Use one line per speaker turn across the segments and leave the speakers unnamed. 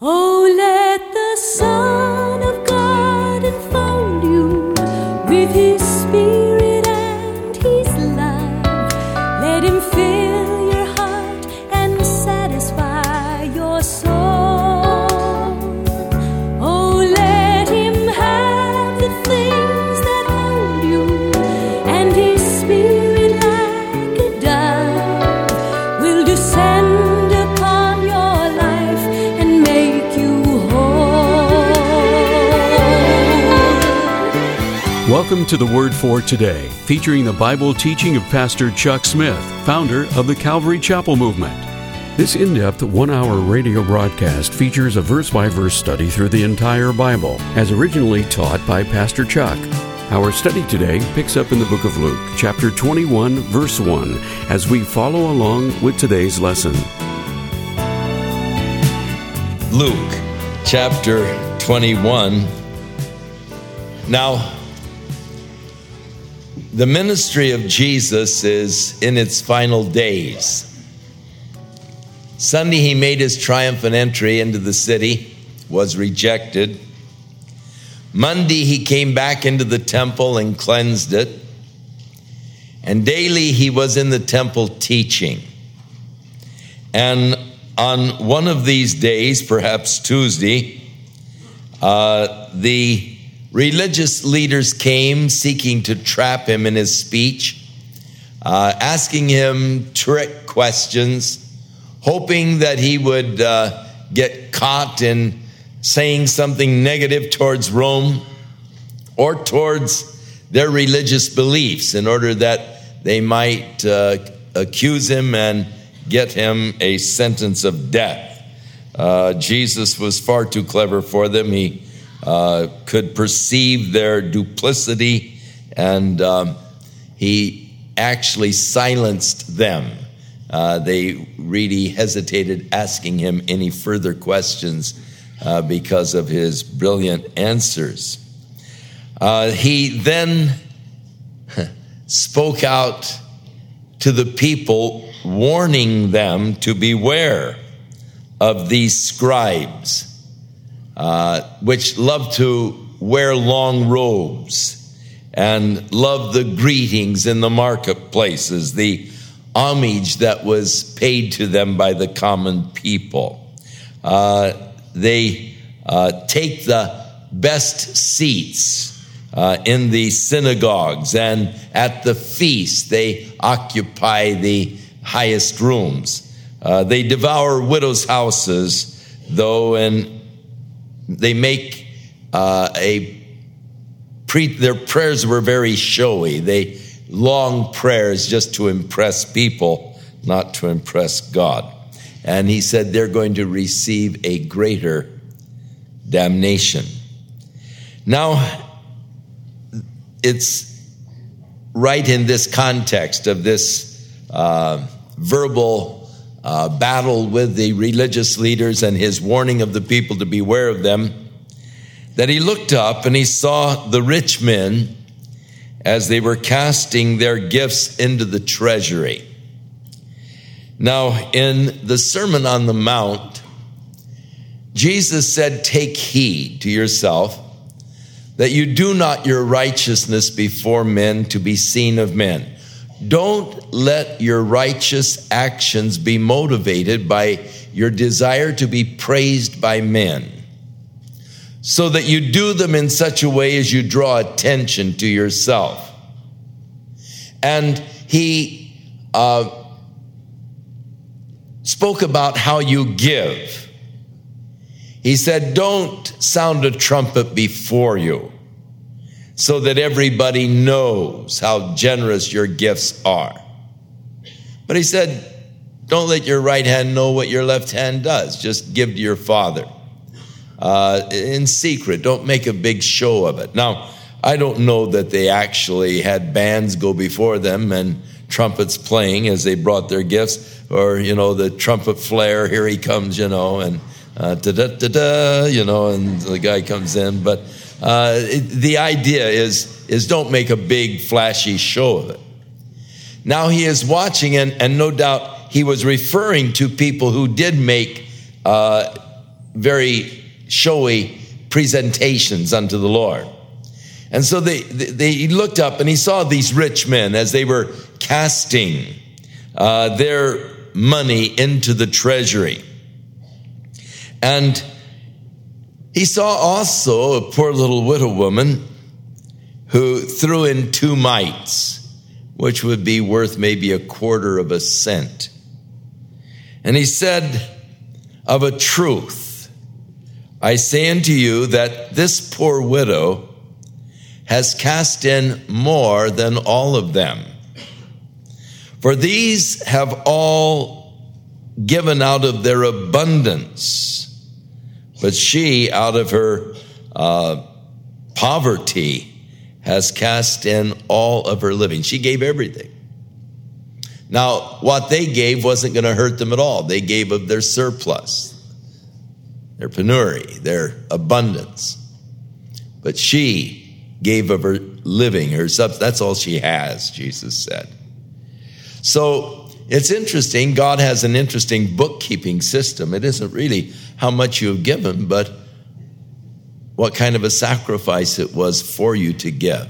Oh,
Welcome to the Word for Today, featuring the Bible teaching of Pastor Chuck Smith, founder of the Calvary Chapel Movement. This in depth one hour radio broadcast features a verse by verse study through the entire Bible, as originally taught by Pastor Chuck. Our study today picks up in the book of Luke, chapter 21, verse 1, as we follow along with today's lesson.
Luke chapter 21. Now, the ministry of Jesus is in its final days. Sunday, he made his triumphant entry into the city, was rejected. Monday, he came back into the temple and cleansed it. And daily, he was in the temple teaching. And on one of these days, perhaps Tuesday, uh, the religious leaders came seeking to trap him in his speech, uh, asking him trick questions, hoping that he would uh, get caught in saying something negative towards Rome or towards their religious beliefs in order that they might uh, accuse him and get him a sentence of death. Uh, Jesus was far too clever for them. He uh, could perceive their duplicity and um, he actually silenced them. Uh, they really hesitated asking him any further questions uh, because of his brilliant answers. Uh, he then spoke out to the people, warning them to beware of these scribes, uh, which love to wear long robes and love the greetings in the marketplaces, the homage that was paid to them by the common people. Uh, they uh, take the best seats uh, in the synagogues and at the feast, they occupy the highest rooms. Uh, they devour widows' houses, though, and they make uh, a pre- their prayers were very showy. They long prayers just to impress people, not to impress God. And he said they're going to receive a greater damnation. Now, it's right in this context of this uh, verbal uh, battle with the religious leaders and his warning of the people to beware of them that he looked up and he saw the rich men as they were casting their gifts into the treasury. Now, in the Sermon on the Mount, Jesus said, Take heed to yourself that you do not your righteousness before men to be seen of men. Don't let your righteous actions be motivated by your desire to be praised by men, so that you do them in such a way as you draw attention to yourself. And he uh, spoke about how you give. He said, Don't sound a trumpet before you so that everybody knows how generous your gifts are. But he said, Don't let your right hand know what your left hand does. Just give to your father uh, in secret. Don't make a big show of it. Now, I don't know that they actually had bands go before them and trumpets playing as they brought their gifts, or, you know, the trumpet flare, here he comes, you know, and uh, da da da da, you know, and the guy comes in. But uh, it, the idea is is don't make a big flashy show of it. Now he is watching, and, and no doubt he was referring to people who did make uh, very showy presentations unto the Lord. And so they, they, he looked up and he saw these rich men as they were casting uh, their money into the treasury. And he saw also a poor little widow woman who threw in two mites, which would be worth maybe a quarter of a cent. And he said, Of a truth, I say unto you that this poor widow has cast in more than all of them. For these have all given out of their abundance but she, out of her uh, poverty, has cast in all of her living. She gave everything. Now, what they gave wasn't going to hurt them at all. They gave of their surplus, their penury, their abundance. But she gave of her living, her substance. That's all she has, Jesus said. So it's interesting. God has an interesting bookkeeping system. It isn't really how much you have given, but what kind of a sacrifice it was for you to give.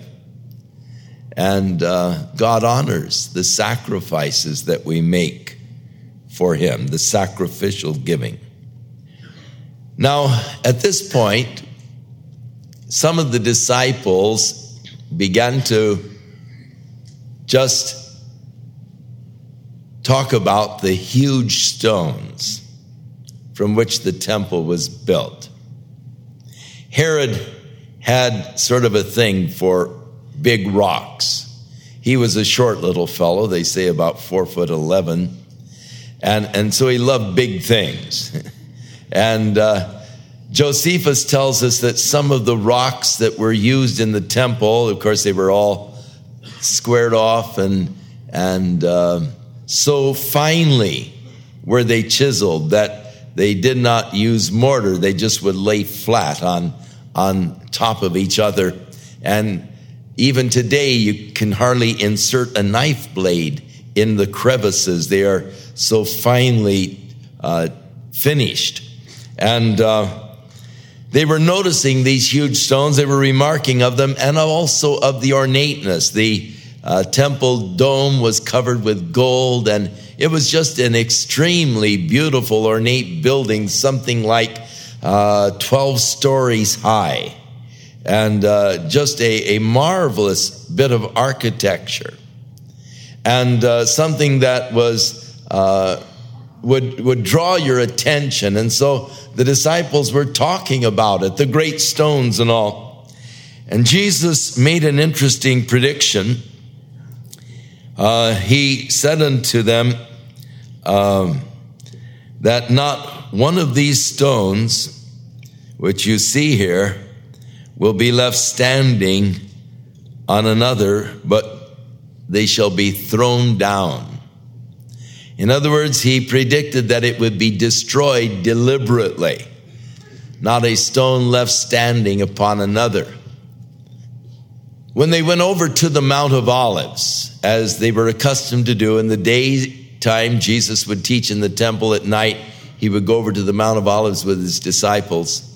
And uh, God honors the sacrifices that we make for Him, the sacrificial giving. Now, at this point, some of the disciples began to just talk about the huge stones from which the temple was built. Herod had sort of a thing for big rocks. He was a short little fellow, they say about four foot 11. And, and so he loved big things. and uh, Josephus tells us that some of the rocks that were used in the temple, of course, they were all squared off and, and uh, so finely were they chiseled that they did not use mortar. They just would lay flat on, on top of each other. And even today, you can hardly insert a knife blade in the crevices. They are so finely uh, finished. And uh, they were noticing these huge stones. They were remarking of them and also of the ornateness. The uh, temple dome was covered with gold and it was just an extremely beautiful, ornate building, something like uh, 12 stories high, and uh, just a, a, marvelous bit of architecture, and uh, something that was uh, would would draw your attention. And so the disciples were talking about it, the great stones and all. And Jesus made an interesting prediction uh, he said unto them um, that not one of these stones, which you see here, will be left standing on another, but they shall be thrown down. In other words, he predicted that it would be destroyed deliberately, not a stone left standing upon another. When they went over to the Mount of Olives, as they were accustomed to do in the daytime, Jesus would teach in the temple at night. He would go over to the Mount of Olives with his disciples.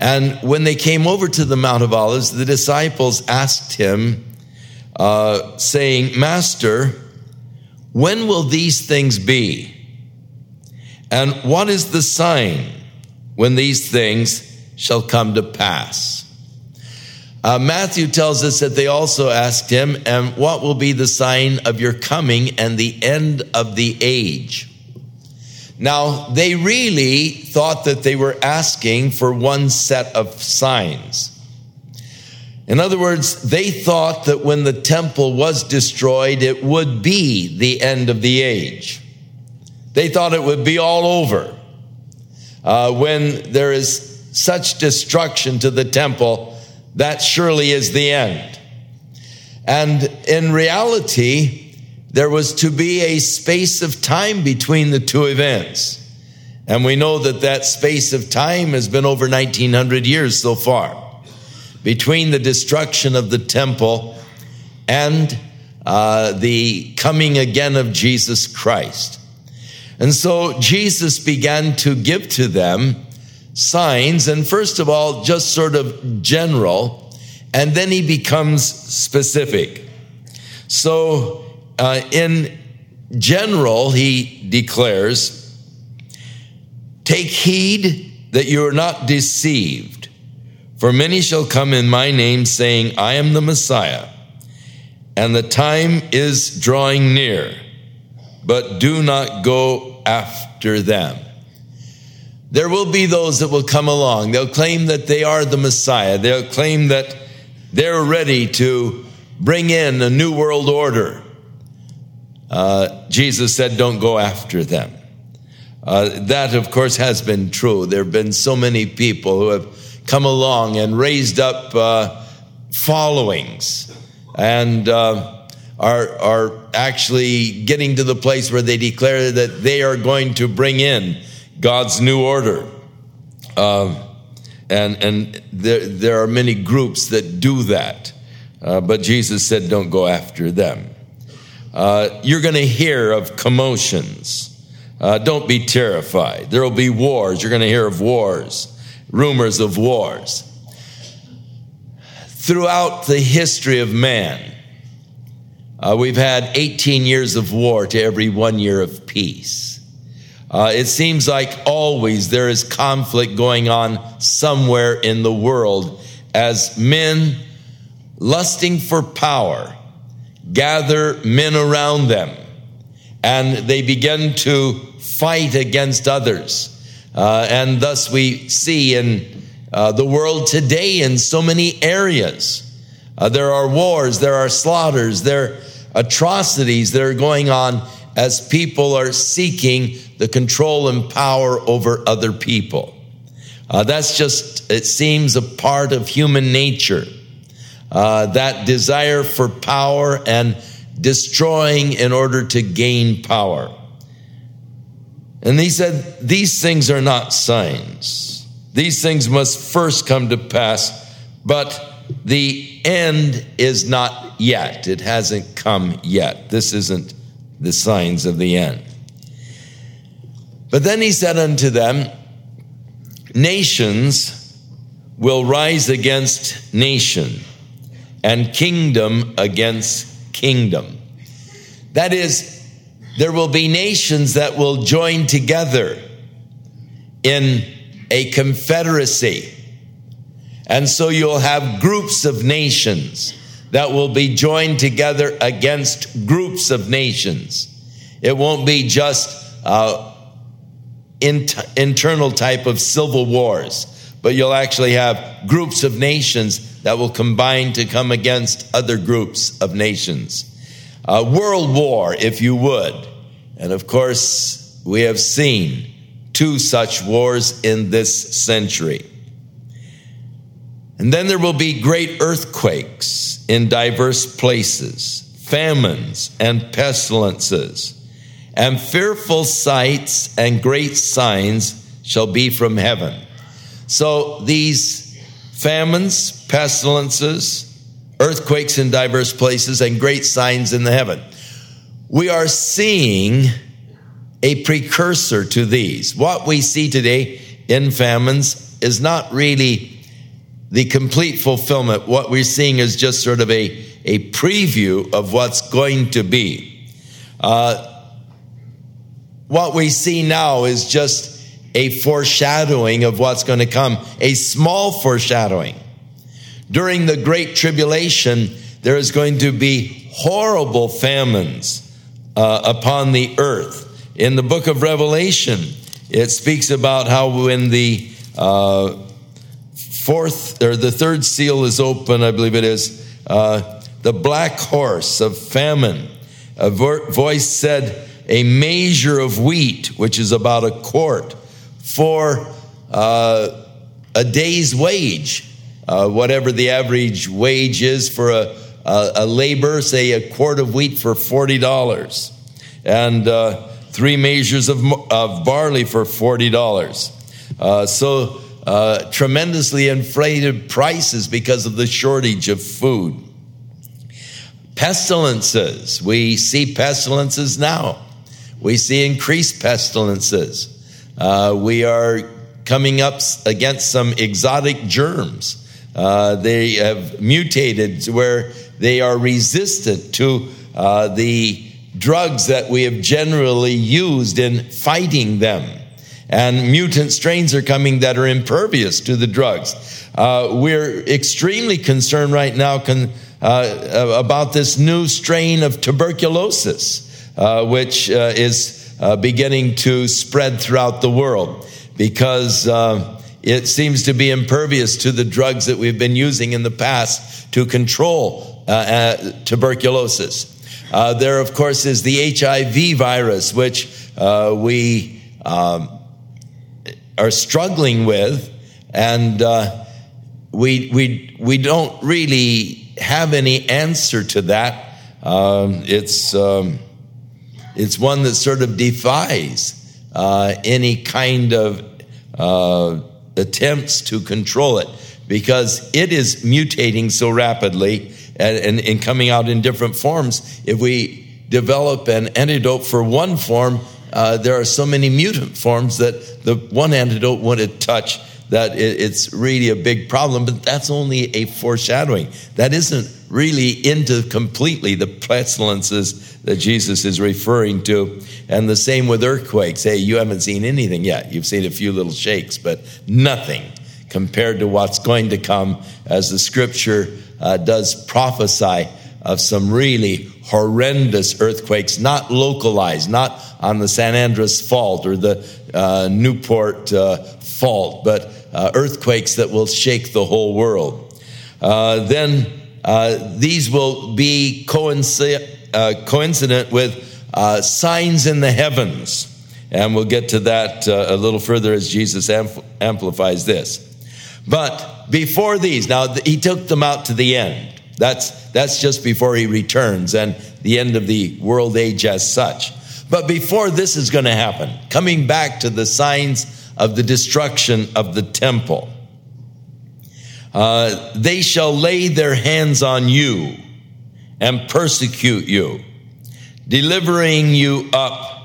And when they came over to the Mount of Olives, the disciples asked him, uh, saying, Master, when will these things be? And what is the sign when these things shall come to pass? Uh, Matthew tells us that they also asked him, And what will be the sign of your coming and the end of the age? Now, they really thought that they were asking for one set of signs. In other words, they thought that when the temple was destroyed, it would be the end of the age. They thought it would be all over. Uh, when there is such destruction to the temple, that surely is the end. And in reality, there was to be a space of time between the two events. And we know that that space of time has been over 1900 years so far between the destruction of the temple and uh, the coming again of Jesus Christ. And so Jesus began to give to them signs, and first of all, just sort of general, and then he becomes specific. So, uh, in general, he declares, Take heed that you are not deceived, for many shall come in my name, saying, I am the Messiah, and the time is drawing near, but do not go after them. There will be those that will come along. They'll claim that they are the Messiah. They'll claim that they're ready to bring in a new world order. Uh, Jesus said, Don't go after them. Uh, that, of course, has been true. There have been so many people who have come along and raised up uh, followings and uh, are, are actually getting to the place where they declare that they are going to bring in God's new order. Um, and and there, there are many groups that do that. Uh, but Jesus said, don't go after them. Uh, you're going to hear of commotions. Uh, don't be terrified. There will be wars. You're going to hear of wars, rumors of wars. Throughout the history of man, uh, we've had 18 years of war to every one year of peace. Uh, it seems like always there is conflict going on somewhere in the world as men lusting for power gather men around them and they begin to fight against others. Uh, and thus we see in uh, the world today in so many areas. Uh, there are wars, there are slaughters, there are atrocities that are going on as people are seeking the control and power over other people. Uh, that's just, it seems, a part of human nature. Uh, that desire for power and destroying in order to gain power. And he said, These things are not signs. These things must first come to pass, but the end is not yet. It hasn't come yet. This isn't the signs of the end. But then he said unto them, Nations will rise against nation, and kingdom against kingdom. That is, there will be nations that will join together in a confederacy. And so you'll have groups of nations that will be joined together against groups of nations. It won't be just uh, in, internal type of civil wars, but you'll actually have groups of nations that will combine to come against other groups of nations a world war, if you would. And of course, we have seen two such wars in this century. And then there will be great earthquakes in diverse places, famines and pestilences, and fearful sights and great signs shall be from heaven. So these famines, pestilences, earthquakes in diverse places, and great signs in the heaven. We are seeing a precursor to these. What we see today in famines is not really the complete fulfillment. What we're seeing is just sort of a, a preview of what's going to be. Uh, what we see now is just a foreshadowing of what's going to come, a small foreshadowing. During the Great Tribulation, there is going to be horrible famines uh, upon the earth. In the book of Revelation, it speaks about how when the uh, fourth or the third seal is open, I believe it is, uh, the black horse of famine, a vo- voice said, a measure of wheat, which is about a quart, for uh, a day's wage uh, whatever the average wage is for a, a, a, labor, say a quart of wheat for $40, and uh, three measures of, of barley for $40. Uh, so, uh, tremendously inflated prices because of the shortage of food. Pestilences. We see pestilences now. We see increased pestilences. Uh, we are coming up against some exotic germs. Uh, they have mutated where they are resistant to uh, the drugs that we have generally used in fighting them. And mutant strains are coming that are impervious to the drugs. Uh, we're extremely concerned right now con- uh, about this new strain of tuberculosis, uh, which uh, is uh, beginning to spread throughout the world because it seems to be impervious to the drugs that we've been using in the past to control tuberculosis. Uh, there, of course, is the HIV virus, which uh, we um, are struggling with, and uh, we, we, we don't really have any answer to that. Um, it's, um, it's one that sort of defies uh, any kind of uh, attempts to control it because it is mutating so rapidly and, and, and coming out in different forms. If we develop an antidote for one form, uh, there are so many mutant forms that the one antidote wouldn't touch that it, it's really a big problem, but that's only a foreshadowing. That isn't really into completely the pestilences that Jesus is referring to. And the same with earthquakes. Hey, you haven't seen anything yet. You've seen a few little shakes, but nothing compared to what's going to come as the scripture uh, does prophesy of some really horrendous earthquakes, not localized, not on the San Andreas Fault or the uh, Newport uh, Fault, but uh, earthquakes that will shake the whole world. Uh, then these will be coincident, coincident with signs in the heavens. And we'll get to that a little further as Jesus amplifies this. But before these, now he took them out to the end. That's, that's just before he returns and the end of the world age as such. But before this is going to happen, coming back to the signs of the destruction of the temple, uh, they shall lay their hands on you and persecute you, delivering you up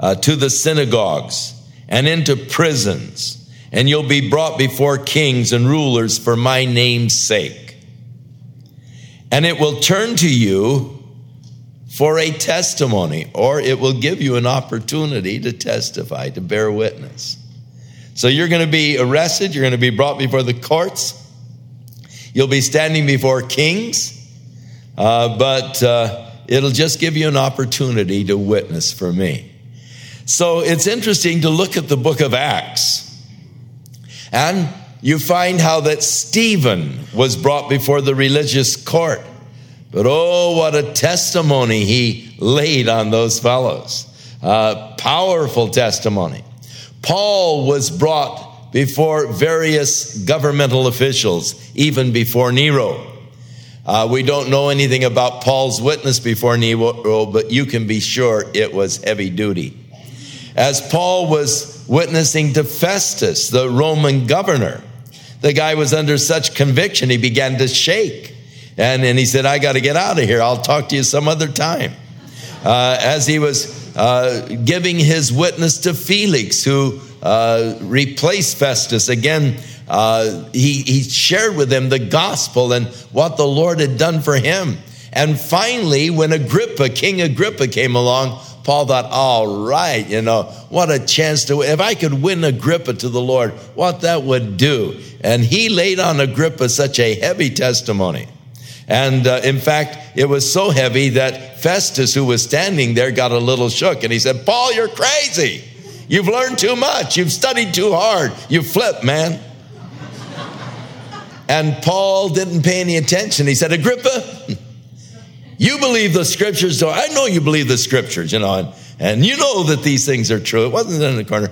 uh, to the synagogues and into prisons and you'll be brought before kings and rulers for my name's sake. And it will turn to you for a testimony, or it will give you an opportunity to testify, to bear witness. So you're going to be arrested, you're going to be brought before the courts, you'll be standing before kings, uh, but uh, it'll just give you an opportunity to witness for me. So it's interesting to look at the book of Acts and you find how that Stephen was brought before the religious court. But oh, what a testimony he laid on those fellows. Uh, powerful testimony. Paul was brought before various governmental officials, even before Nero. Uh, we don't know anything about Paul's witness before Nero, but you can be sure it was heavy duty. As Paul was witnessing to Festus, the Roman governor. The guy was under such conviction, he began to shake. And, and he said, I got to get out of here. I'll talk to you some other time. Uh, as he was uh, giving his witness to Felix, who uh, replaced Festus, again, uh, he, he shared with him the gospel and what the Lord had done for him. And finally, when Agrippa, King Agrippa, came along, Paul thought, all right, you know, what a chance to, if I could win Agrippa to the Lord, what that would do. And he laid on Agrippa such a heavy testimony. And uh, in fact, it was so heavy that Festus, who was standing there, got a little shook. And he said, Paul, you're crazy. You've learned too much. You've studied too hard. You flip, man. and Paul didn't pay any attention. He said, Agrippa, you believe the scriptures, so I know you believe the scriptures, you know, and, and you know that these things are true. It wasn't in the corner.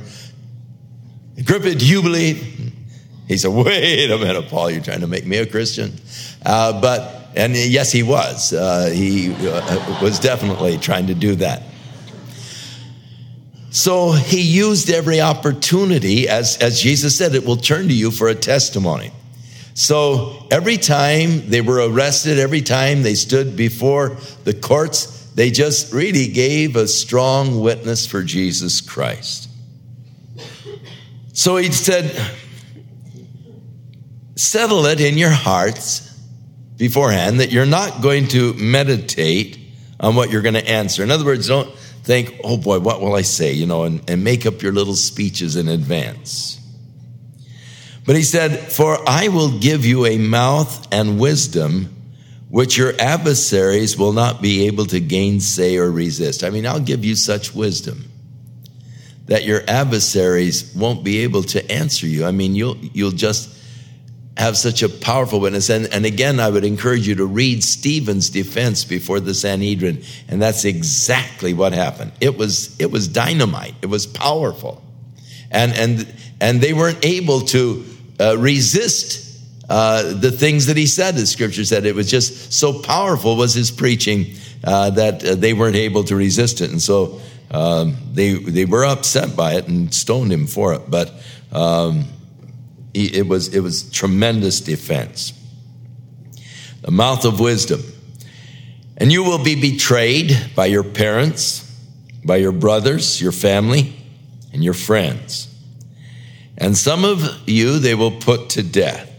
Agrippa, do you believe? He said, wait a minute, Paul, you're trying to make me a Christian. Uh, but, and yes, he was. Uh, he uh, was definitely trying to do that. So he used every opportunity, as, as Jesus said, it will turn to you for a testimony. So every time they were arrested, every time they stood before the courts, they just really gave a strong witness for Jesus Christ. So he said, settle it in your hearts beforehand that you're not going to meditate on what you're going to answer. In other words, don't think, oh boy, what will I say? You know, and, and make up your little speeches in advance. But he said, For I will give you a mouth and wisdom which your adversaries will not be able to gainsay or resist. I mean, I'll give you such wisdom that your adversaries won't be able to answer you. I mean, you'll, you'll just have such a powerful witness. And, and again, I would encourage you to read Stephen's defense before the Sanhedrin. And that's exactly what happened. It was, it was dynamite. It was powerful. And, and, and they weren't able to uh, resist uh, the things that he said, the scripture said. It was just so powerful was his preaching uh, that uh, they weren't able to resist it. And so um, they, they were upset by it and stoned him for it. But um, it, was, it was tremendous defense. The mouth of wisdom. And you will be betrayed by your parents, by your brothers, your family, and your friends. And some of you they will put to death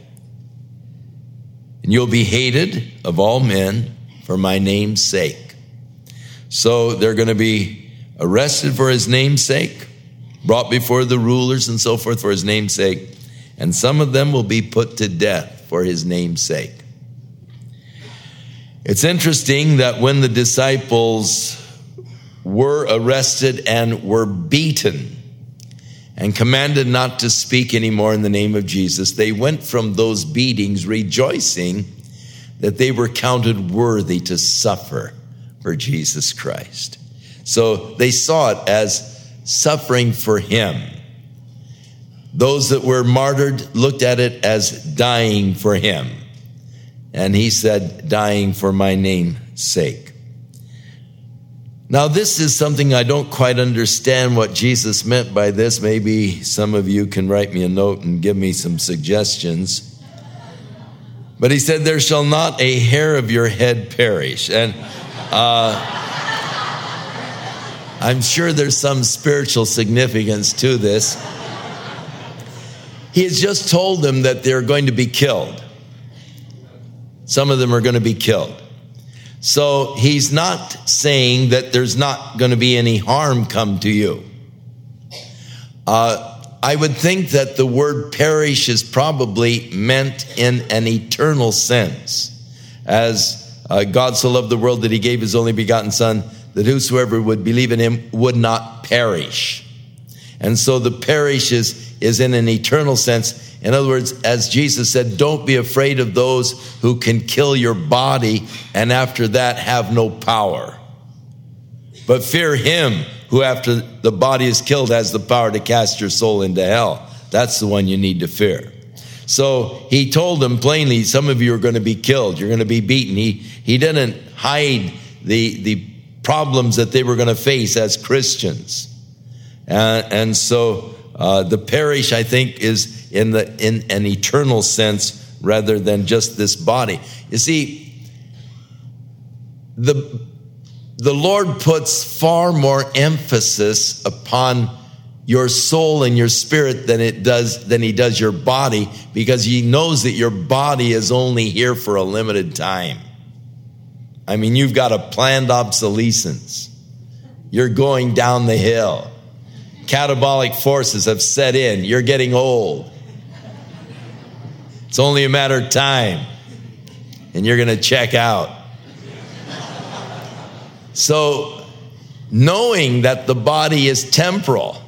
and you'll be hated of all men for my name's sake. So they're going to be arrested for his name's sake, brought before the rulers and so forth for his name's sake, and some of them will be put to death for his name's sake. It's interesting that when the disciples were arrested and were beaten, and commanded not to speak anymore in the name of Jesus, they went from those beatings rejoicing that they were counted worthy to suffer for Jesus Christ. So they saw it as suffering for Him. Those that were martyred looked at it as dying for Him. And He said, dying for my name's sake. Now, this is something I don't quite understand what Jesus meant by this. Maybe some of you can write me a note and give me some suggestions. But he said, There shall not a hair of your head perish. And uh, I'm sure there's some spiritual significance to this. He has just told them that they're going to be killed. Some of them are going to be killed. So he's not saying that there's not going to be any harm come to you. Uh, I would think that the word perish is probably meant in an eternal sense, as uh, God so loved the world that he gave his only begotten Son, that whosoever would believe in him would not perish. And so the perish is, is in an eternal sense. In other words, as Jesus said, don't be afraid of those who can kill your body and after that have no power. But fear him who, after the body is killed, has the power to cast your soul into hell. That's the one you need to fear. So he told them plainly, some of you are going to be killed. You're going to be beaten. He, he didn't hide the, the problems that they were going to face as Christians. Uh, and so uh, the perish, I think, is in the in an eternal sense rather than just this body. You see, the the Lord puts far more emphasis upon your soul and your spirit than it does than he does your body because he knows that your body is only here for a limited time. I mean, you've got a planned obsolescence. You're going down the hill catabolic forces have set in. You're getting old. It's only a matter of time, and you're going to check out. So, knowing that the body is temporal,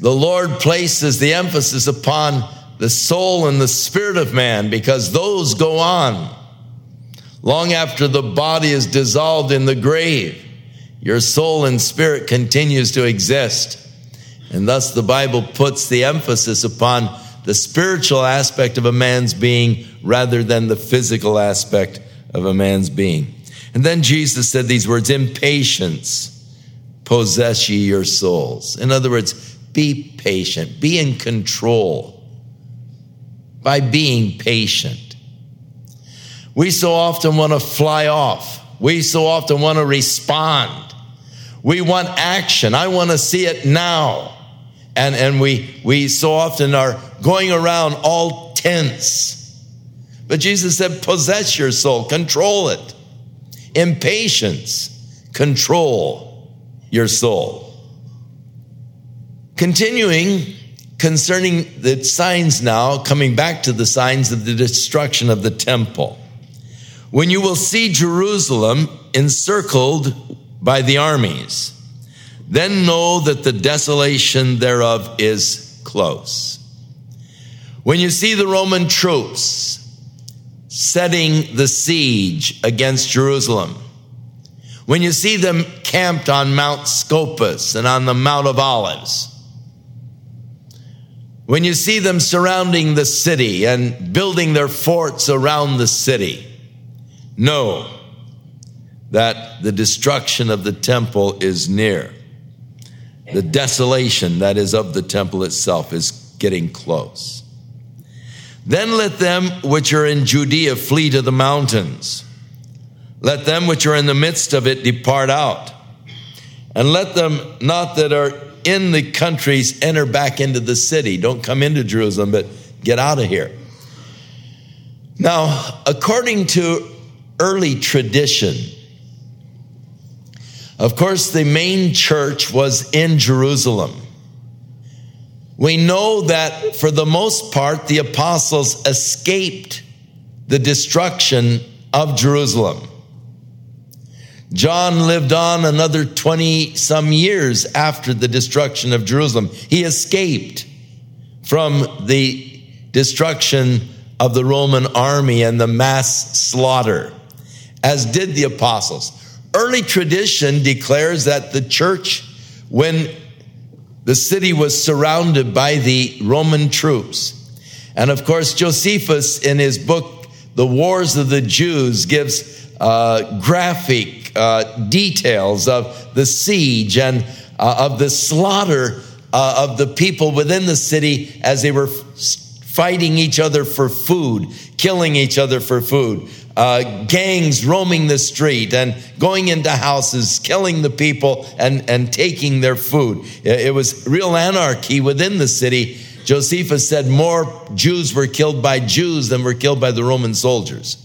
the Lord places the emphasis upon the soul and the spirit of man because those go on long after the body is dissolved in the grave your soul and spirit continues to exist. And thus the Bible puts the emphasis upon the spiritual aspect of a man's being rather than the physical aspect of a man's being. And then Jesus said these words, impatience possess ye your souls. In other words, be patient, be in control by being patient. We so often want to fly off. We so often want to respond. We want action. I want to see it now. and, and we, we so often are going around all tense. But Jesus said, possess your soul, control it. Impatience, control your soul. Continuing concerning the signs now, coming back to the signs of the destruction of the temple. When you will see Jerusalem encircled by the armies, then know that the desolation thereof is close. When you see the Roman troops setting the siege against Jerusalem, when you see them camped on Mount Scopus and on the Mount of Olives, when you see them surrounding the city and building their forts around the city, know that the destruction of the temple is near. The desolation that is of the temple itself is getting close. Then let them which are in Judea flee to the mountains. Let them which are in the midst of it depart out. And let them not that are in the countries enter back into the city. Don't come into Jerusalem, but get out of here. Now, according to early tradition, of course, the main church was in Jerusalem. We know that for the most part, the apostles escaped the destruction of Jerusalem. John lived on another 20 some years after the destruction of Jerusalem. He escaped from the destruction of the Roman army and the mass slaughter, as did the apostles. Early tradition declares that the church, when the city was surrounded by the Roman troops, and of course, Josephus in his book, The Wars of the Jews, gives uh, graphic uh, details of the siege and uh, of the slaughter uh, of the people within the city as they were fighting each other for food, killing each other for food uh, gangs roaming the street and going into houses, killing the people and, and taking their food. It was real anarchy within the city. Josephus said more Jews were killed by Jews than were killed by the Roman soldiers.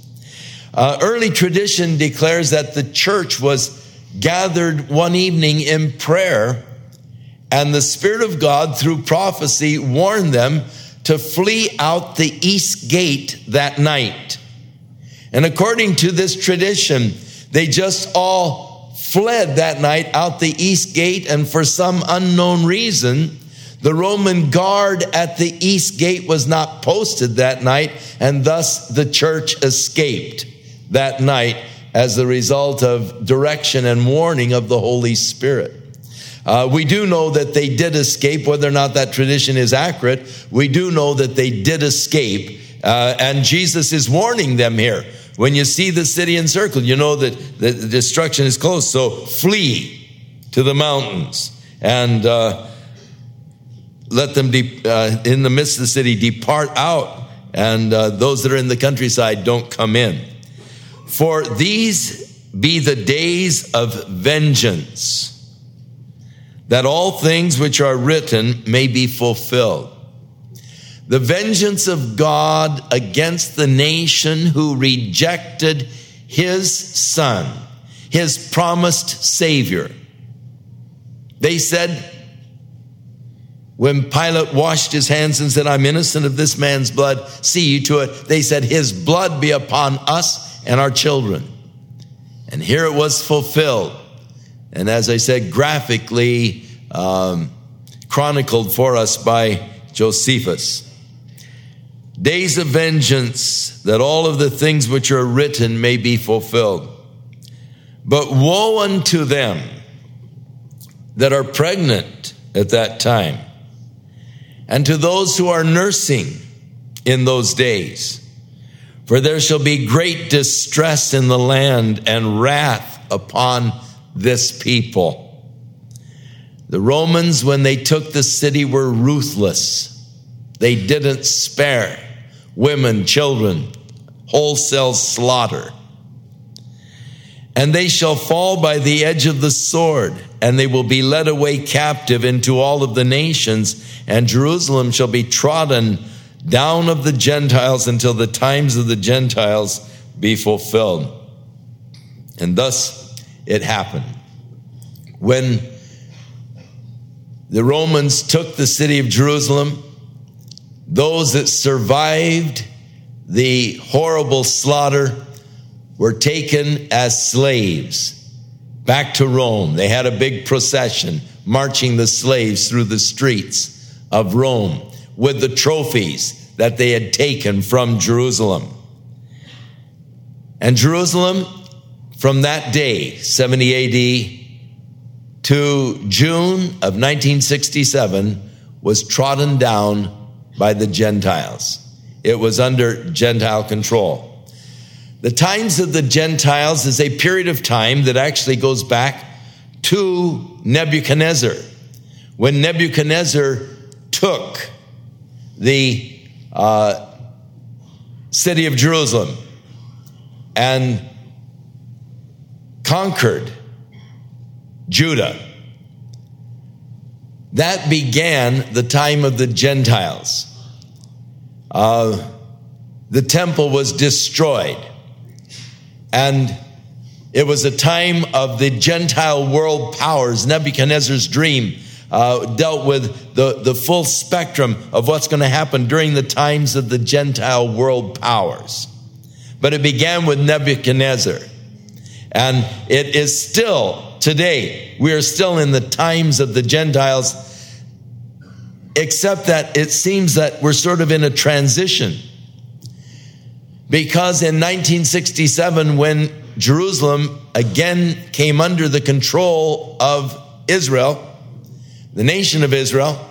Uh, early tradition declares that the church was gathered one evening in prayer, and the Spirit of God, through prophecy, warned them to flee out the east gate that night. And according to this tradition, they just all fled that night out the east gate, and for some unknown reason, the Roman guard at the east gate was not posted that night, and thus the church escaped that night as a result of direction and warning of the Holy Spirit. Uh, we do know that they did escape, whether or not that tradition is accurate. We do know that they did escape, uh, and Jesus is warning them here. When you see the city encircled, you know that the destruction is close. So flee to the mountains and uh, let them, de- uh, in the midst of the city, depart out. And uh, those that are in the countryside don't come in. For these be the days of vengeance, that all things which are written may be fulfilled the vengeance of God against the nation who rejected his son, his promised savior. They said, when Pilate washed his hands and said, I'm innocent of this man's blood, see you to it. They said, His blood be upon us and our children. And here it was fulfilled. And as I said, graphically um, chronicled for us by Josephus days of vengeance, that all of the things which are written may be fulfilled. But woe unto them that are pregnant at that time, and to those who are nursing in those days. For there shall be great distress in the land and wrath upon this people. The Romans, when they took the city, were ruthless. They didn't spare women, children, wholesale slaughter. And they shall fall by the edge of the sword, and they will be led away captive into all of the nations, and Jerusalem shall be trodden down of the Gentiles until the times of the Gentiles be fulfilled. And thus it happened. When the Romans took the city of Jerusalem, those that survived the horrible slaughter were taken as slaves back to Rome. They had a big procession marching the slaves through the streets of Rome with the trophies that they had taken from Jerusalem. And Jerusalem, from that day, 70 AD, to June of 1967, was trodden down by the Gentiles. It was under Gentile control. The times of the Gentiles is a period of time that actually goes back to Nebuchadnezzar. When Nebuchadnezzar took the uh, city of Jerusalem and conquered Judah. That began the time of the Gentiles. Uh, the temple was destroyed. And it was a time of the Gentile world powers. Nebuchadnezzar's dream uh, dealt with the, the full spectrum of what's going to happen during the times of the Gentile world powers. But it began with Nebuchadnezzar. And it is still today, we are still in the times of the Gentiles, except that it seems that we're sort of in a transition because in 1967, when Jerusalem again came under the control of Israel, the nation of Israel,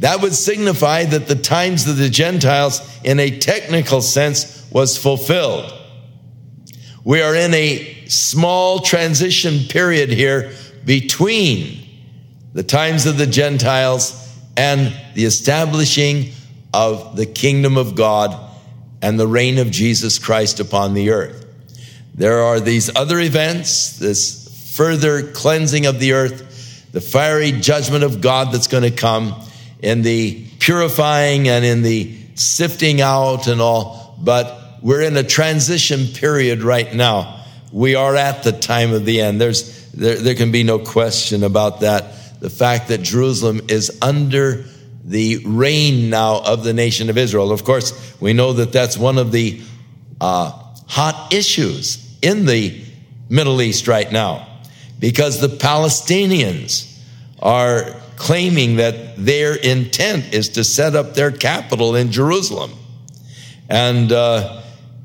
that would signify that the times of the Gentiles, in a technical sense, was fulfilled. We are in a small transition period here between the times of the Gentiles and the establishing of the kingdom of God and the reign of Jesus Christ upon the earth. There are these other events, this further cleansing of the earth, the fiery judgment of God that's going to come, in the purifying and in the sifting out and all. But we're in a transition period right now. We are at the time of the end. There's, there, there can be no question about that. The fact that Jerusalem is under the reign now of the nation of Israel. Of course, we know that that's one of the uh, hot issues in the Middle East right now because the Palestinians are claiming that their intent is to set up their capital in Jerusalem. And uh,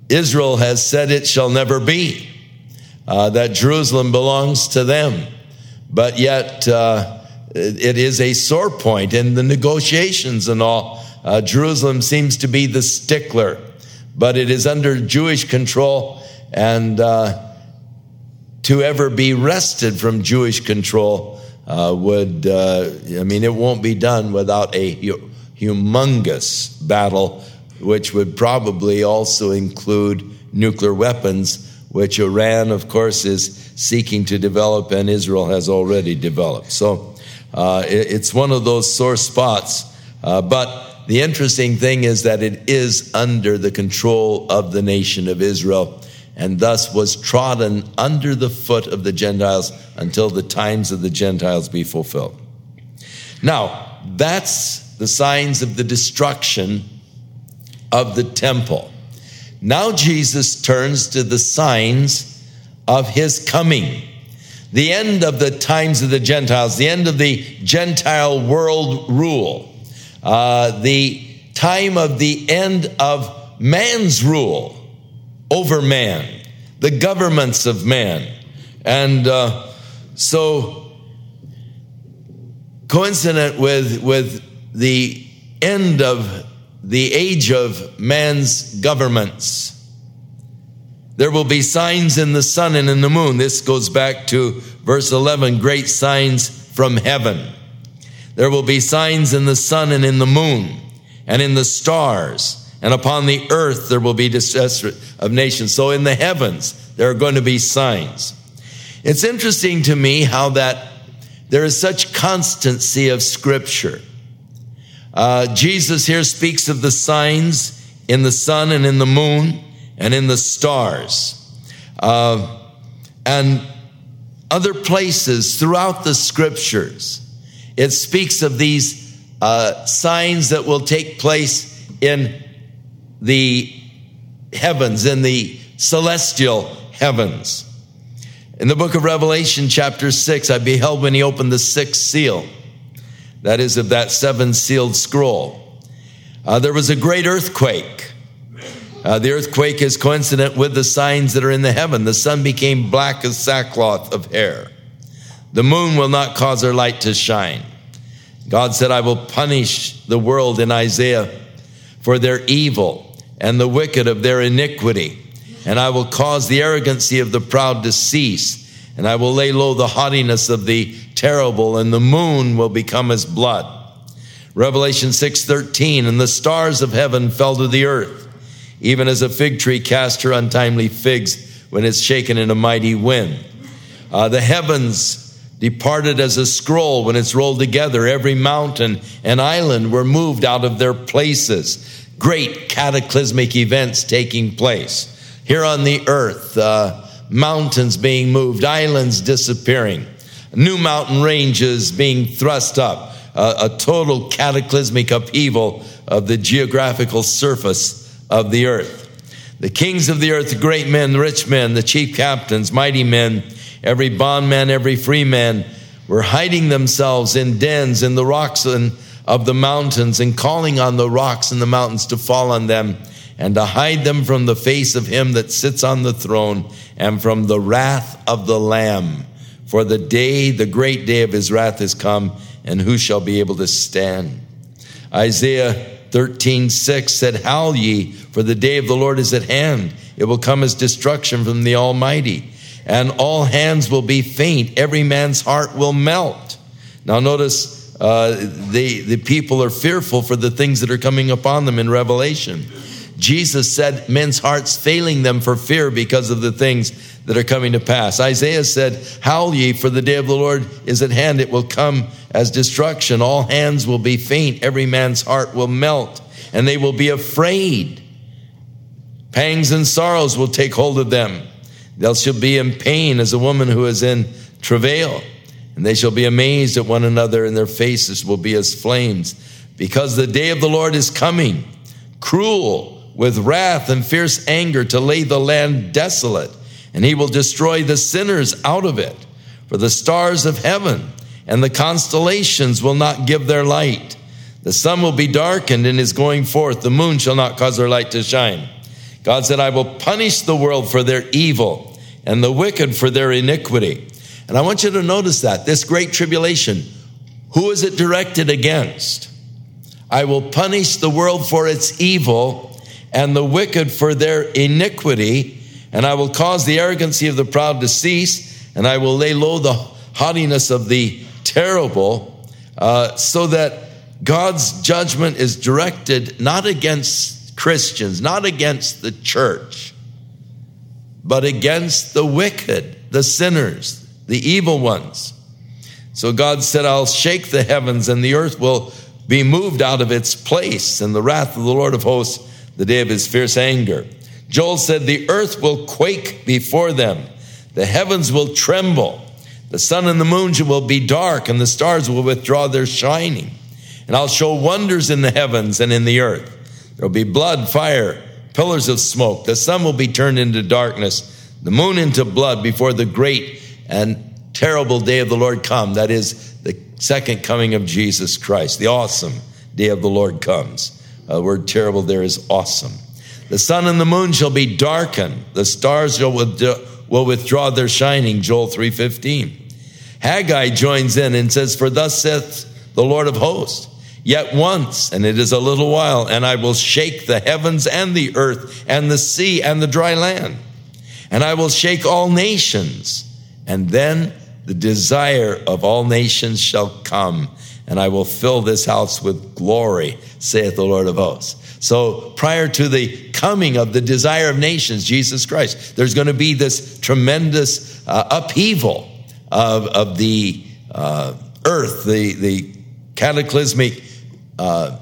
Israel has said it shall never be, uh, that Jerusalem belongs to them. But yet, uh, it is a sore point in the negotiations and all. Uh, Jerusalem seems to be the stickler, but it is under Jewish control, and uh, to ever be wrested from Jewish control uh, would, uh, I mean, it won't be done without a humongous battle, which would probably also include nuclear weapons, which Iran, of course, is seeking to develop, and Israel has already developed. So, uh, it, it's one of those sore spots. Uh, but the interesting thing is that it is under the control of the nation of Israel and thus was trodden under the foot of the Gentiles until the times of the Gentiles be fulfilled. Now, that's the signs of the destruction of the temple. Now, Jesus turns to the signs of his coming the end of the times of the Gentiles, the end of the Gentile world rule, uh, the time of the end of man's rule over man, the governments of man. And uh, so, coincident with, with the end of the age of man's governments, there will be signs in the sun and in the moon. This goes back to verse 11 great signs from heaven. There will be signs in the sun and in the moon and in the stars. And upon the earth there will be distress of nations. So in the heavens, there are going to be signs. It's interesting to me how that there is such constancy of scripture. Uh, Jesus here speaks of the signs in the sun and in the moon and in the stars. Uh, and other places throughout the scriptures, it speaks of these uh, signs that will take place in the heavens, in the celestial heavens. In the book of Revelation, chapter 6, I beheld when he opened the sixth seal, that is, of that seven sealed scroll. Uh, there was a great earthquake. Uh, the earthquake is coincident with the signs that are in the heaven. The sun became black as sackcloth of hair. The moon will not cause her light to shine. God said, I will punish the world in Isaiah for their evil and the wicked of their iniquity. And I will cause the arrogancy of the proud to cease. And I will lay low the haughtiness of the terrible, and the moon will become as blood. Revelation 6:13, and the stars of heaven fell to the earth, even as a fig tree cast her untimely figs when it's shaken in a mighty wind. Uh, the heavens departed as a scroll when it's rolled together. Every mountain and island were moved out of their places. Great cataclysmic events taking place. Here on the earth, uh, mountains being moved, islands disappearing, new mountain ranges being thrust up, uh, a total cataclysmic upheaval of the geographical surface of the earth. The kings of the earth, the great men, the rich men, the chief captains, mighty men, Every bondman, every free man were hiding themselves in dens in the rocks and of the mountains and calling on the rocks and the mountains to fall on them and to hide them from the face of him that sits on the throne and from the wrath of the Lamb. For the day, the great day of his wrath is come, and who shall be able to stand? Isaiah 13, 6 said, Howl ye, for the day of the Lord is at hand. It will come as destruction from the Almighty and all hands will be faint. Every man's heart will melt. Now, notice uh, the, the people are fearful for the things that are coming upon them in Revelation. Jesus said, men's hearts failing them for fear because of the things that are coming to pass. Isaiah said, Howl ye, for the day of the Lord is at hand. It will come as destruction. All hands will be faint. Every man's heart will melt, and they will be afraid. Pangs and sorrows will take hold of them. They shall be in pain as a woman who is in travail, and they shall be amazed at one another, and their faces will be as flames, because the day of the Lord is coming, cruel with wrath and fierce anger to lay the land desolate, and he will destroy the sinners out of it. For the stars of heaven and the constellations will not give their light. The sun will be darkened in his going forth. The moon shall not cause her light to shine. God said, I will punish the world for their evil and the wicked for their iniquity. And I want you to notice that this great tribulation, who is it directed against? I will punish the world for its evil and the wicked for their iniquity, and I will cause the arrogancy of the proud to cease, and I will lay low the haughtiness of the terrible, uh, so that God's judgment is directed not against Christians, not against the church, but against the wicked, the sinners, the evil ones. So God said, I'll shake the heavens and the earth will be moved out of its place and the wrath of the Lord of hosts, the day of his fierce anger. Joel said, The earth will quake before them, the heavens will tremble, the sun and the moon will be dark, and the stars will withdraw their shining. And I'll show wonders in the heavens and in the earth. There'll be blood, fire, pillars of smoke. The sun will be turned into darkness, the moon into blood before the great and terrible day of the Lord come. That is the second coming of Jesus Christ. The awesome day of the Lord comes. Uh, the word terrible there is awesome. The sun and the moon shall be darkened. The stars shall will withdraw their shining. Joel 3.15. Haggai joins in and says, For thus saith the Lord of hosts, Yet once, and it is a little while, and I will shake the heavens and the earth and the sea and the dry land. And I will shake all nations. And then the desire of all nations shall come, and I will fill this house with glory, saith the Lord of hosts. So prior to the coming of the desire of nations, Jesus Christ, there's going to be this tremendous uh, upheaval of, of the uh, earth, the, the cataclysmic uh,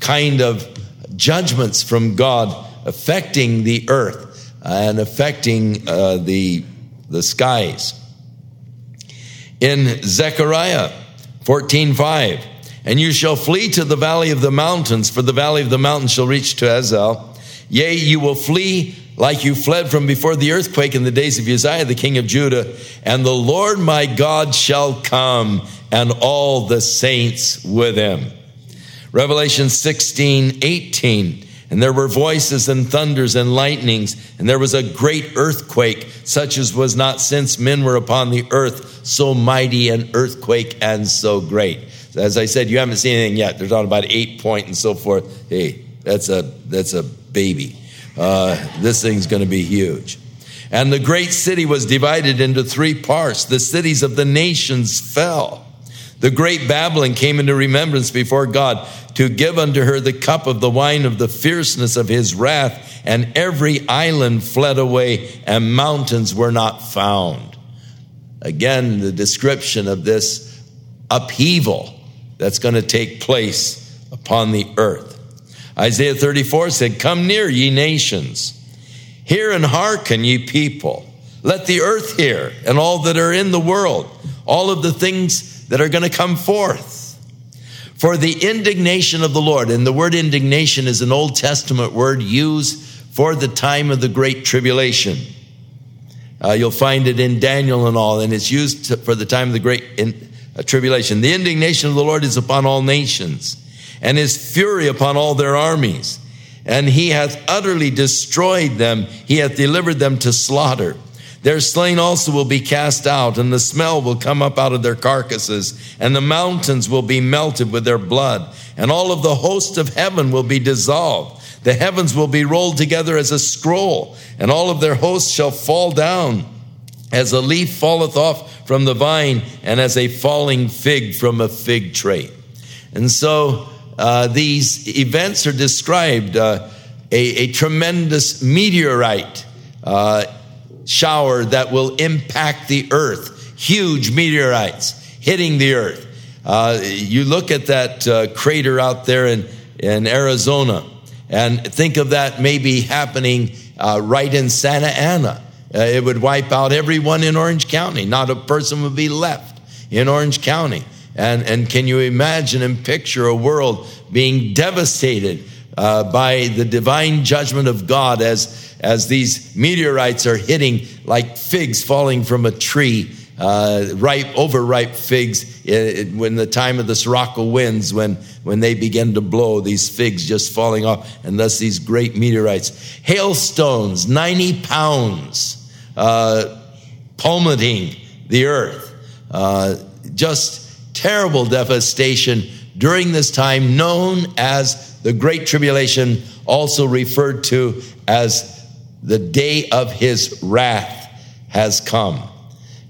kind of judgments from God affecting the earth and affecting uh, the, the skies. In Zechariah 14 5, and you shall flee to the valley of the mountains, for the valley of the mountains shall reach to Ezel. Yea, you will flee like you fled from before the earthquake in the days of Uzziah, the king of Judah. And the Lord my God shall come, and all the saints with him. Revelation 16, 18. And there were voices and thunders and lightnings, and there was a great earthquake, such as was not since men were upon the earth, so mighty an earthquake and so great. As I said, you haven't seen anything yet. They're talking about eight point and so forth. Hey, that's a that's a baby. Uh, this thing's going to be huge. And the great city was divided into three parts. The cities of the nations fell. The great Babylon came into remembrance before God to give unto her the cup of the wine of the fierceness of his wrath, and every island fled away, and mountains were not found. Again, the description of this upheaval that's going to take place upon the earth. Isaiah 34 said, Come near, ye nations. Hear and hearken, ye people. Let the earth hear, and all that are in the world, all of the things that are going to come forth. For the indignation of the Lord, and the word indignation is an Old Testament word used for the time of the Great Tribulation. Uh, you'll find it in Daniel and all, and it's used for the time of the Great Tribulation. The indignation of the Lord is upon all nations, and his fury upon all their armies. And he hath utterly destroyed them, he hath delivered them to slaughter. Their slain also will be cast out, and the smell will come up out of their carcasses, and the mountains will be melted with their blood, and all of the host of heaven will be dissolved. The heavens will be rolled together as a scroll, and all of their hosts shall fall down as a leaf falleth off from the vine, and as a falling fig from a fig tree. And so uh, these events are described uh, a, a, tremendous meteorite. Uh, shower that will impact the earth. Huge meteorites hitting the earth. Uh, you look at that uh, crater out there in, in Arizona and think of that maybe happening uh, right in Santa Ana. Uh, it would wipe out everyone in Orange County. Not a person would be left in Orange County. And, and can you imagine and picture a world being devastated uh, by the divine judgment of God as, as these meteorites are hitting like figs falling from a tree, uh, ripe, overripe figs uh, when the time of the Sirocco winds, when, when they begin to blow, these figs just falling off, and thus these great meteorites. Hailstones, 90 pounds, uh, the earth. Uh, just terrible devastation during this time, known as the Great Tribulation, also referred to as the day of his wrath, has come.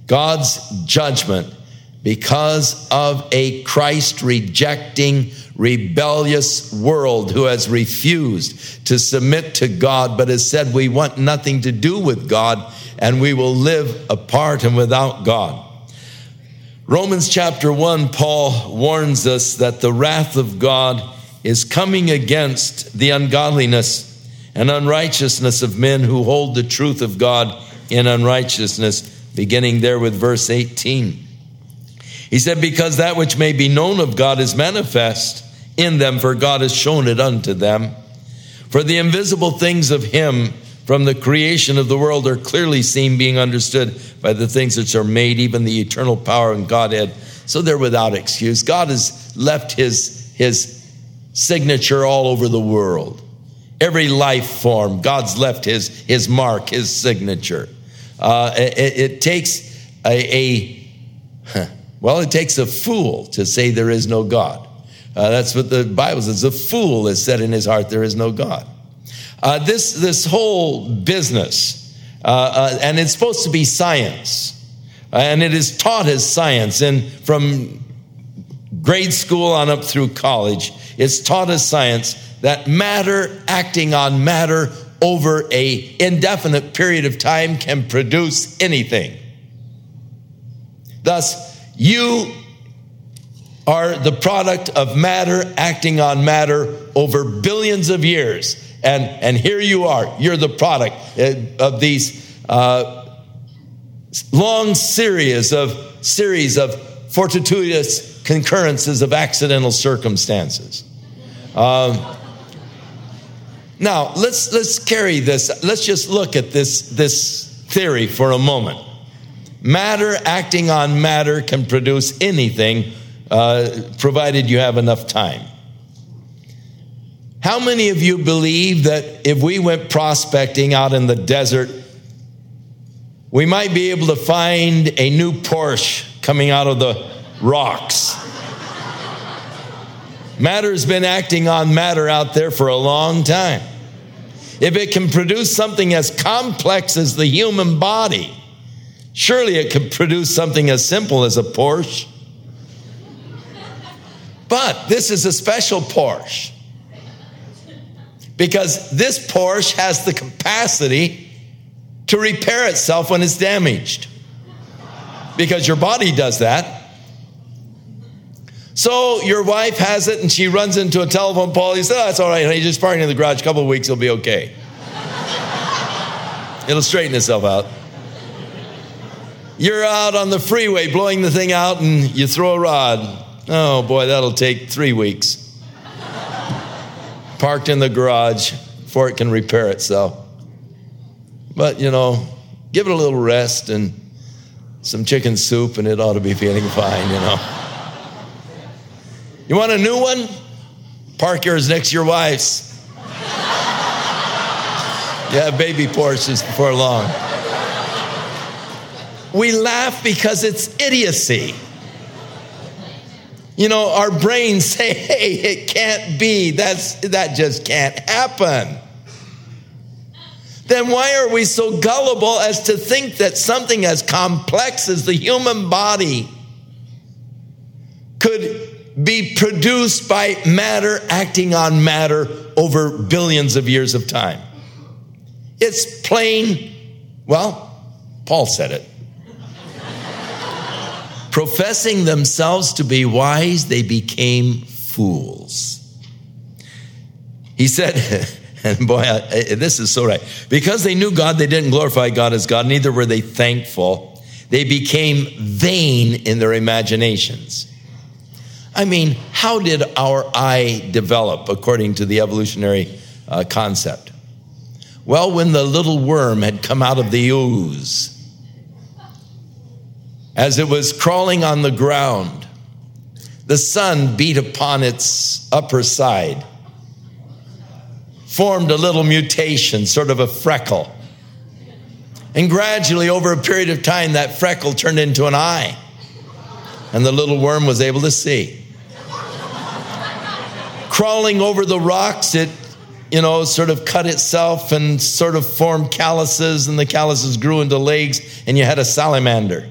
God's judgment because of a Christ rejecting, rebellious world who has refused to submit to God, but has said, We want nothing to do with God and we will live apart and without God. Romans chapter 1, Paul warns us that the wrath of God is coming against the ungodliness and unrighteousness of men who hold the truth of God in unrighteousness, beginning there with verse 18. He said, Because that which may be known of God is manifest in them, for God has shown it unto them. For the invisible things of Him from the creation of the world are clearly seen, being understood by the things which are made, even the eternal power and Godhead. So they're without excuse. God has left His, His signature all over the world. Every life form, God's left his, his mark, his signature. Uh, it, it, takes a, a, well, it takes a fool to say there is no God. Uh, that's what the Bible says. A fool has said in his heart, there is no God. Uh, this, this whole business, uh, uh, and it's supposed to be science, and it is taught as science. And from grade school on up through college, it's taught as science that matter acting on matter over a indefinite period of time can produce anything. Thus, you are the product of matter acting on matter over billions of years. And, and here you are. You're the product uh, of these uh, long series of series of fortuitous concurrences of accidental circumstances. Um, now let's let's carry this. Let's just look at this this theory for a moment. Matter acting on matter can produce anything, uh, provided you have enough time. How many of you believe that if we went prospecting out in the desert, we might be able to find a new Porsche coming out of the rocks? Matter's been acting on matter out there for a long time. If it can produce something as complex as the human body, surely it could produce something as simple as a Porsche. But this is a special Porsche because this Porsche has the capacity to repair itself when it's damaged. Because your body does that. So your wife has it and she runs into a telephone pole. You say, oh, that's all right, honey. Just park in the garage. A couple of weeks, it'll be okay. it'll straighten itself out. You're out on the freeway blowing the thing out and you throw a rod. Oh boy, that'll take three weeks. Parked in the garage before it can repair itself. But you know, give it a little rest and some chicken soup and it ought to be feeling fine, you know. You want a new one? Park yours next to your wife's. yeah, baby Porsches before long. We laugh because it's idiocy. You know, our brains say, hey, it can't be. That's, that just can't happen. Then why are we so gullible as to think that something as complex as the human body could be produced by matter acting on matter over billions of years of time. It's plain, well, Paul said it. Professing themselves to be wise, they became fools. He said, and boy, this is so right. Because they knew God, they didn't glorify God as God, neither were they thankful. They became vain in their imaginations. I mean, how did our eye develop according to the evolutionary uh, concept? Well, when the little worm had come out of the ooze, as it was crawling on the ground, the sun beat upon its upper side, formed a little mutation, sort of a freckle. And gradually, over a period of time, that freckle turned into an eye. And the little worm was able to see crawling over the rocks, it, you know, sort of cut itself and sort of formed calluses, and the calluses grew into legs, and you had a salamander.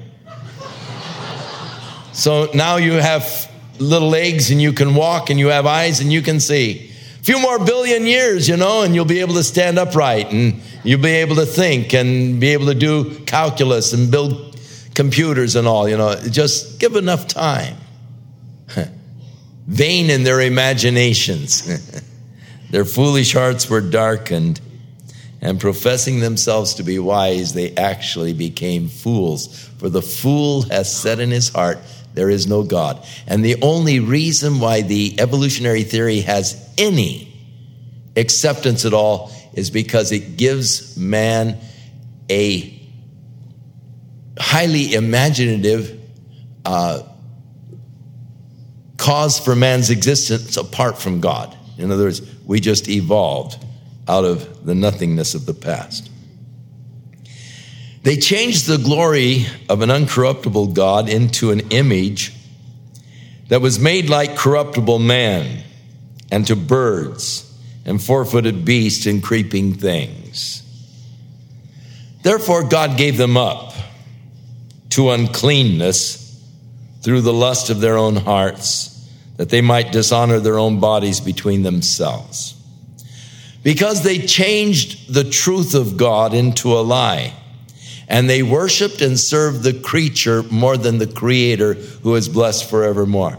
So now you have little legs, and you can walk, and you have eyes, and you can see. A few more billion years, you know, and you'll be able to stand upright, and you'll be able to think, and be able to do calculus, and build computers and all, you know. Just give enough time vain in their imaginations. their foolish hearts were darkened, and professing themselves to be wise, they actually became fools. For the fool has said in his heart, There is no God. And the only reason why the evolutionary theory has any acceptance at all is because it gives man a highly imaginative uh, cause for man's existence apart from God. In other words, we just evolved out of the nothingness of the past. They changed the glory of an uncorruptible God into an image that was made like corruptible man and to birds and four footed beasts and creeping things. Therefore, God gave them up to uncleanness through the lust of their own hearts that they might dishonor their own bodies between themselves. Because they changed the truth of God into a lie, and they worshiped and served the creature more than the creator who is blessed forevermore.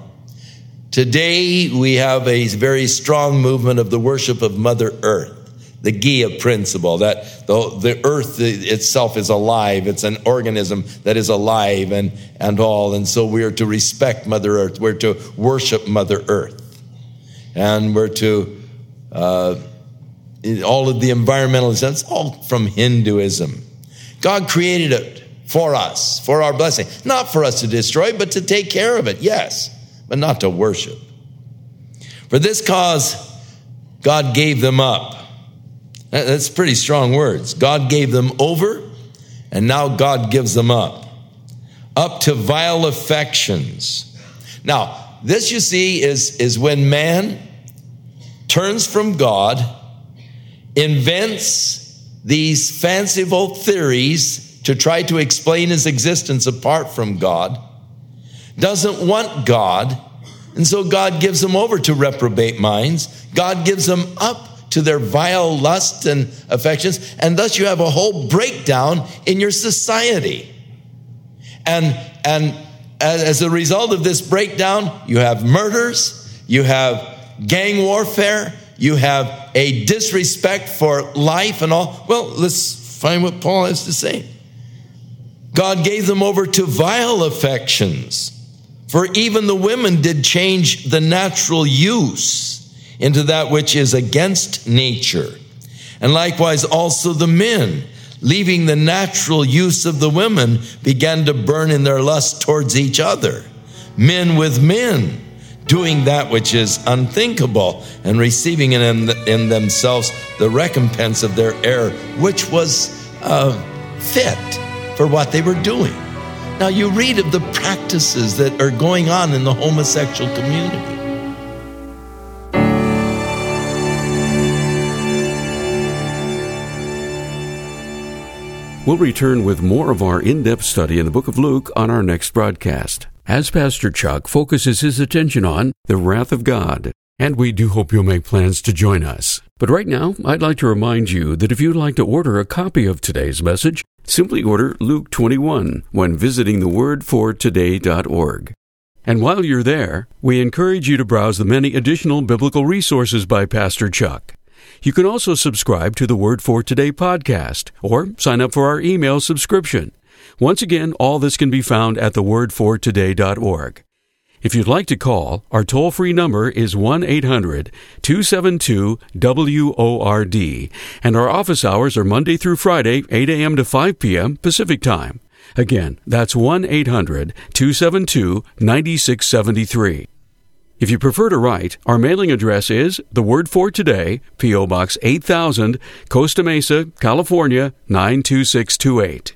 Today, we have a very strong movement of the worship of Mother Earth the Gaia principle that the, the earth itself is alive. It's an organism that is alive and, and all. And so we are to respect Mother Earth. We're to worship Mother Earth. And we're to, uh, all of the environmentalism, it's all from Hinduism. God created it for us, for our blessing. Not for us to destroy, but to take care of it, yes, but not to worship. For this cause, God gave them up that's pretty strong words. God gave them over, and now God gives them up. Up to vile affections. Now, this you see is, is when man turns from God, invents these fanciful theories to try to explain his existence apart from God, doesn't want God, and so God gives them over to reprobate minds. God gives them up to their vile lusts and affections, and thus you have a whole breakdown in your society. And, and as a result of this breakdown, you have murders, you have gang warfare, you have a disrespect for life and all. Well, let's find what Paul has to say. God gave them over to vile affections, for even the women did change the natural use into that which is against nature. And likewise also the men, leaving the natural use of the women, began to burn in their lust towards each other. Men with men, doing that which is unthinkable, and receiving in, in themselves the recompense of their error, which was uh, fit for what they were doing. Now, you read of the practices that are going on in the homosexual community.
We'll return with more of our in depth study in the book of Luke on our next broadcast, as Pastor Chuck focuses his attention on the wrath of God. And we do hope you'll make plans to join us. But right now, I'd like to remind you that if you'd like to order a copy of today's message, simply order Luke 21 when visiting thewordfortoday.org. And while you're there, we encourage you to browse the many additional biblical resources by Pastor Chuck. You can also subscribe to the Word for Today podcast or sign up for our email subscription. Once again, all this can be found at thewordfortoday.org. If you'd like to call, our toll free number is 1 800 272 WORD, and our office hours are Monday through Friday, 8 a.m. to 5 p.m. Pacific Time. Again, that's 1 800 272 9673. If you prefer to write, our mailing address is The Word for Today, P.O. Box 8000, Costa Mesa, California 92628.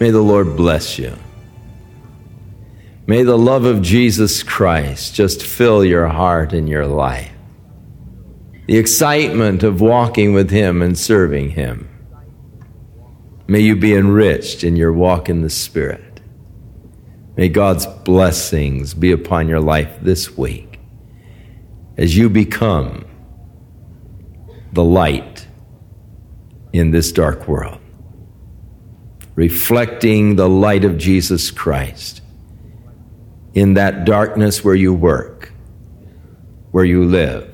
May the Lord bless you. May the love of Jesus Christ just fill your heart and your life. The excitement of walking with Him and serving Him. May you be enriched in your walk in the Spirit. May God's blessings be upon your life this week as you become the light in this dark world, reflecting the light of Jesus Christ in that darkness where you work, where you live,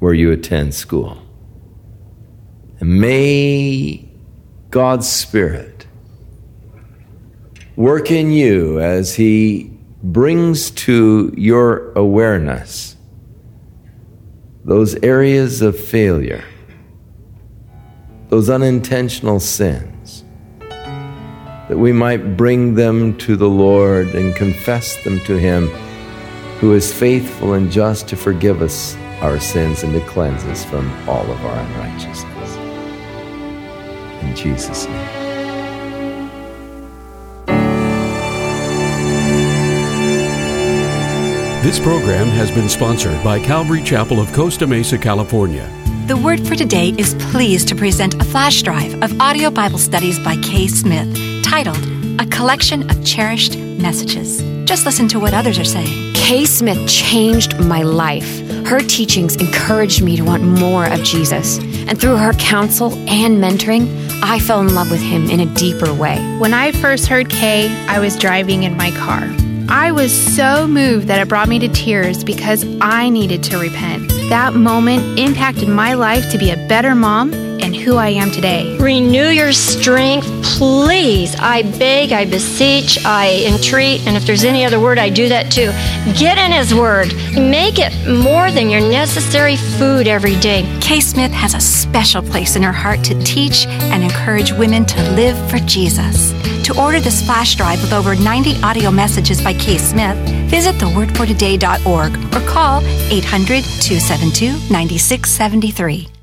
where you attend school. And may God's Spirit work in you as He brings to your awareness those areas of failure those unintentional sins, that we might bring them to the Lord and confess them to Him who is faithful and just to forgive us our sins and to cleanse us from all of our unrighteousness. In Jesus' name.
This program has been sponsored by Calvary Chapel of Costa Mesa, California.
The word for today is pleased to present a flash drive of audio Bible studies by Kay Smith titled A Collection of Cherished Messages. Just listen to what others are saying.
Kay Smith changed my life. Her teachings encouraged me to want more of Jesus. And through her counsel and mentoring, I fell in love with him in a deeper way.
When I first heard Kay, I was driving in my car. I was so moved that it brought me to tears because I needed to repent. That moment impacted my life to be a better mom and who I am today.
Renew your strength, please. I beg, I beseech, I entreat, and if there's any other word, I do that too. Get in His Word. Make it more than your necessary food every day.
Kay Smith has a special place in her heart to teach and encourage women to live for Jesus. To order this flash drive with over 90 audio messages by Kay Smith, visit thewordfortoday.org or call 800 272 9673.